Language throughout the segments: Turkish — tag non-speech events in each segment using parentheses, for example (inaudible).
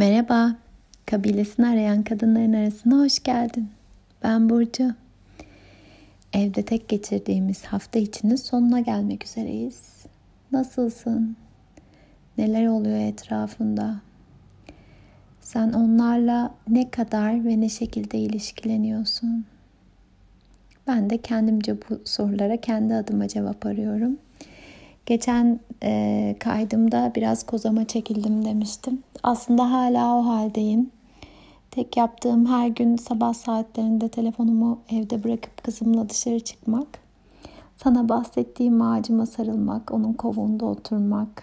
Merhaba, kabilesini arayan kadınların arasına hoş geldin. Ben Burcu. Evde tek geçirdiğimiz hafta içinin sonuna gelmek üzereyiz. Nasılsın? Neler oluyor etrafında? Sen onlarla ne kadar ve ne şekilde ilişkileniyorsun? Ben de kendimce bu sorulara kendi adıma cevap arıyorum. Geçen e, kaydımda biraz kozama çekildim demiştim. Aslında hala o haldeyim. Tek yaptığım her gün sabah saatlerinde telefonumu evde bırakıp kızımla dışarı çıkmak. Sana bahsettiğim ağacıma sarılmak, onun kovuğunda oturmak,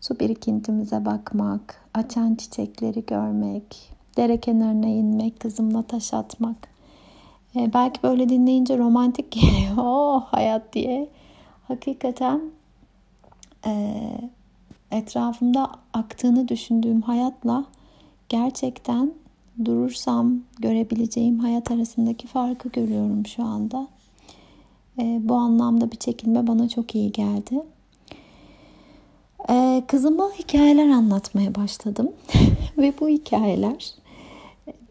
su birikintimize bakmak, açan çiçekleri görmek, dere kenarına inmek, kızımla taş atmak. E, belki böyle dinleyince romantik geliyor. (laughs) Oh hayat diye. Hakikaten e, etrafımda aktığını düşündüğüm hayatla gerçekten durursam görebileceğim hayat arasındaki farkı görüyorum şu anda. E, bu anlamda bir çekilme bana çok iyi geldi. E, kızıma hikayeler anlatmaya başladım (laughs) ve bu hikayeler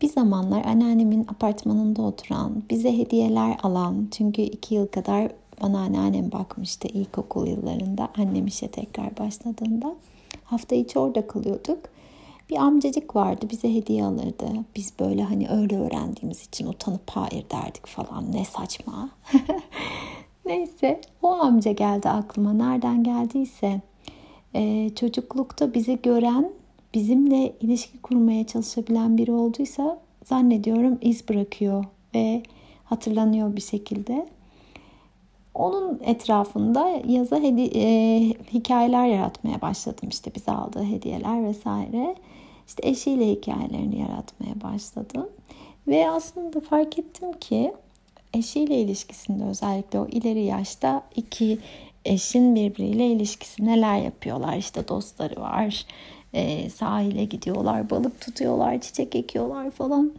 bir zamanlar anneannemin apartmanında oturan, bize hediyeler alan, çünkü iki yıl kadar bana anneannem bakmıştı ilkokul yıllarında. Annem işe tekrar başladığında. Hafta içi orada kalıyorduk. Bir amcacık vardı bize hediye alırdı. Biz böyle hani öyle öğrendiğimiz için utanıp hayır derdik falan. Ne saçma. (laughs) Neyse o amca geldi aklıma. Nereden geldiyse. Ee, çocuklukta bizi gören, bizimle ilişki kurmaya çalışabilen biri olduysa zannediyorum iz bırakıyor ve hatırlanıyor bir şekilde. Onun etrafında yaza hedi- e, hikayeler yaratmaya başladım. İşte bize aldığı hediyeler vesaire. İşte eşiyle hikayelerini yaratmaya başladım. Ve aslında fark ettim ki eşiyle ilişkisinde özellikle o ileri yaşta iki eşin birbiriyle ilişkisi neler yapıyorlar. İşte dostları var, e, sahile gidiyorlar, balık tutuyorlar, çiçek ekiyorlar falan.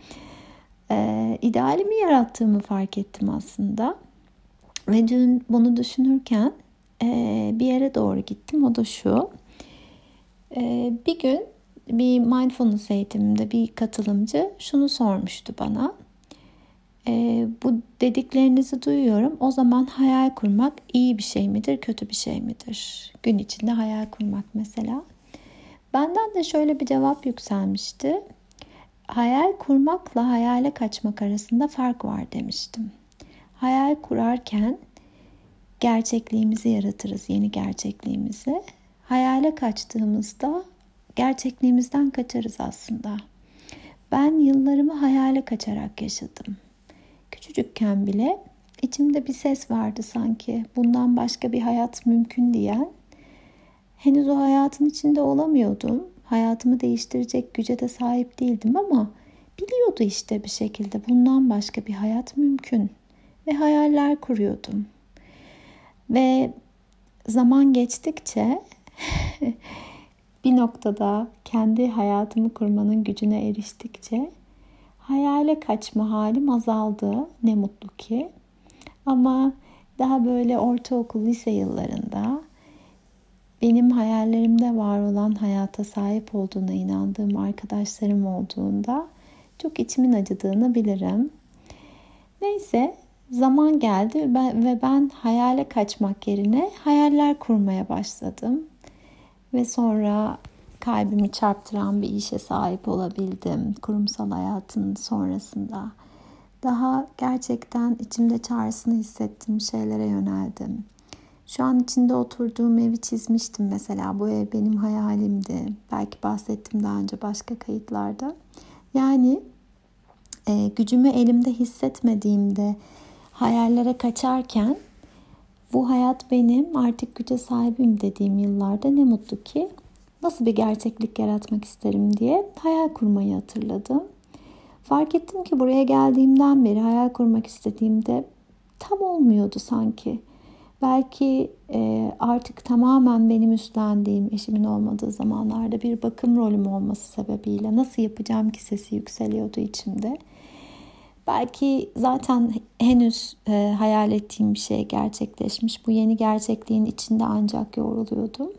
E, idealimi yarattığımı fark ettim aslında. Ve dün bunu düşünürken e, bir yere doğru gittim. O da şu. E, bir gün bir mindfulness eğitiminde bir katılımcı şunu sormuştu bana. E, bu dediklerinizi duyuyorum. O zaman hayal kurmak iyi bir şey midir, kötü bir şey midir? Gün içinde hayal kurmak mesela. Benden de şöyle bir cevap yükselmişti. Hayal kurmakla hayale kaçmak arasında fark var demiştim. Hayal kurarken gerçekliğimizi yaratırız, yeni gerçekliğimizi. Hayale kaçtığımızda gerçekliğimizden kaçarız aslında. Ben yıllarımı hayale kaçarak yaşadım. Küçücükken bile içimde bir ses vardı sanki. Bundan başka bir hayat mümkün diyen. Henüz o hayatın içinde olamıyordum. Hayatımı değiştirecek güce de sahip değildim ama biliyordu işte bir şekilde bundan başka bir hayat mümkün ve hayaller kuruyordum. Ve zaman geçtikçe (laughs) bir noktada kendi hayatımı kurmanın gücüne eriştikçe hayale kaçma halim azaldı. Ne mutlu ki. Ama daha böyle ortaokul, lise yıllarında benim hayallerimde var olan hayata sahip olduğuna inandığım arkadaşlarım olduğunda çok içimin acıdığını bilirim. Neyse zaman geldi ve ben hayale kaçmak yerine hayaller kurmaya başladım. Ve sonra kalbimi çarptıran bir işe sahip olabildim kurumsal hayatın sonrasında. Daha gerçekten içimde çağrısını hissettiğim şeylere yöneldim. Şu an içinde oturduğum evi çizmiştim mesela. Bu ev benim hayalimdi. Belki bahsettim daha önce başka kayıtlarda. Yani e, gücümü elimde hissetmediğimde hayallere kaçarken bu hayat benim artık güce sahibim dediğim yıllarda ne mutlu ki nasıl bir gerçeklik yaratmak isterim diye hayal kurmayı hatırladım. Fark ettim ki buraya geldiğimden beri hayal kurmak istediğimde tam olmuyordu sanki. Belki e, artık tamamen benim üstlendiğim eşimin olmadığı zamanlarda bir bakım rolüm olması sebebiyle nasıl yapacağım ki sesi yükseliyordu içimde. Belki zaten henüz e, hayal ettiğim bir şey gerçekleşmiş. Bu yeni gerçekliğin içinde ancak yoğruluyordum.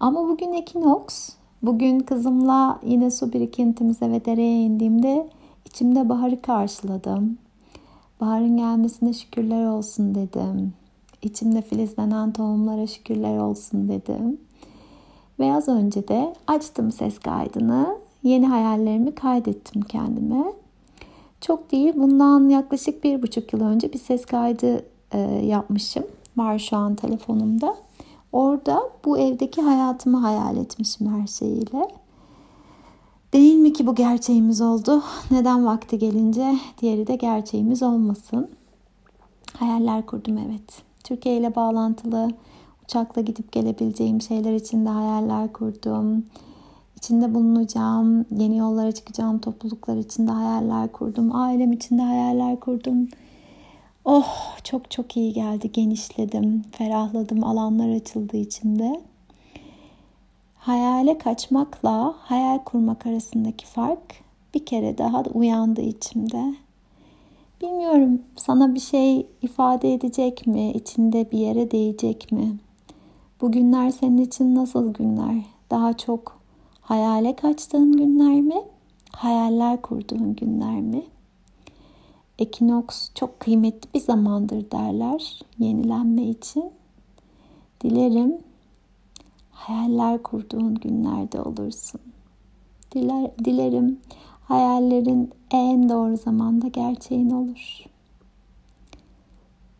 Ama bugün Ekinox Bugün kızımla yine su birikintimize ve dereye indiğimde içimde baharı karşıladım. Baharın gelmesine şükürler olsun dedim. İçimde filizlenen tohumlara şükürler olsun dedim. Ve az önce de açtım ses kaydını. Yeni hayallerimi kaydettim kendime. Çok değil, bundan yaklaşık bir buçuk yıl önce bir ses kaydı e, yapmışım. Var şu an telefonumda. Orada bu evdeki hayatımı hayal etmişim her şeyiyle. Değil mi ki bu gerçeğimiz oldu? Neden vakti gelince diğeri de gerçeğimiz olmasın? Hayaller kurdum evet. Türkiye ile bağlantılı uçakla gidip gelebileceğim şeyler için de hayaller kurdum. İçinde bulunacağım, yeni yollara çıkacağım topluluklar için de hayaller kurdum. Ailem için de hayaller kurdum. Oh çok çok iyi geldi. Genişledim, ferahladım. Alanlar açıldı içinde. Hayale kaçmakla hayal kurmak arasındaki fark bir kere daha da uyandı içimde. Bilmiyorum sana bir şey ifade edecek mi? İçinde bir yere değecek mi? Bu günler senin için nasıl günler? Daha çok hayale kaçtığın günler mi? Hayaller kurduğun günler mi? Ekinoks çok kıymetli bir zamandır derler yenilenme için. Dilerim hayaller kurduğun günlerde olursun. Diler, dilerim hayallerin en doğru zamanda gerçeğin olur.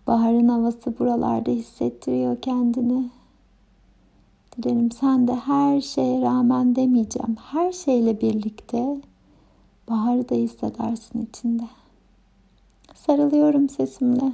Baharın havası buralarda hissettiriyor kendini. Dilerim sen de her şeye rağmen demeyeceğim. Her şeyle birlikte baharı da hissedersin içinde. Sarılıyorum sesimle.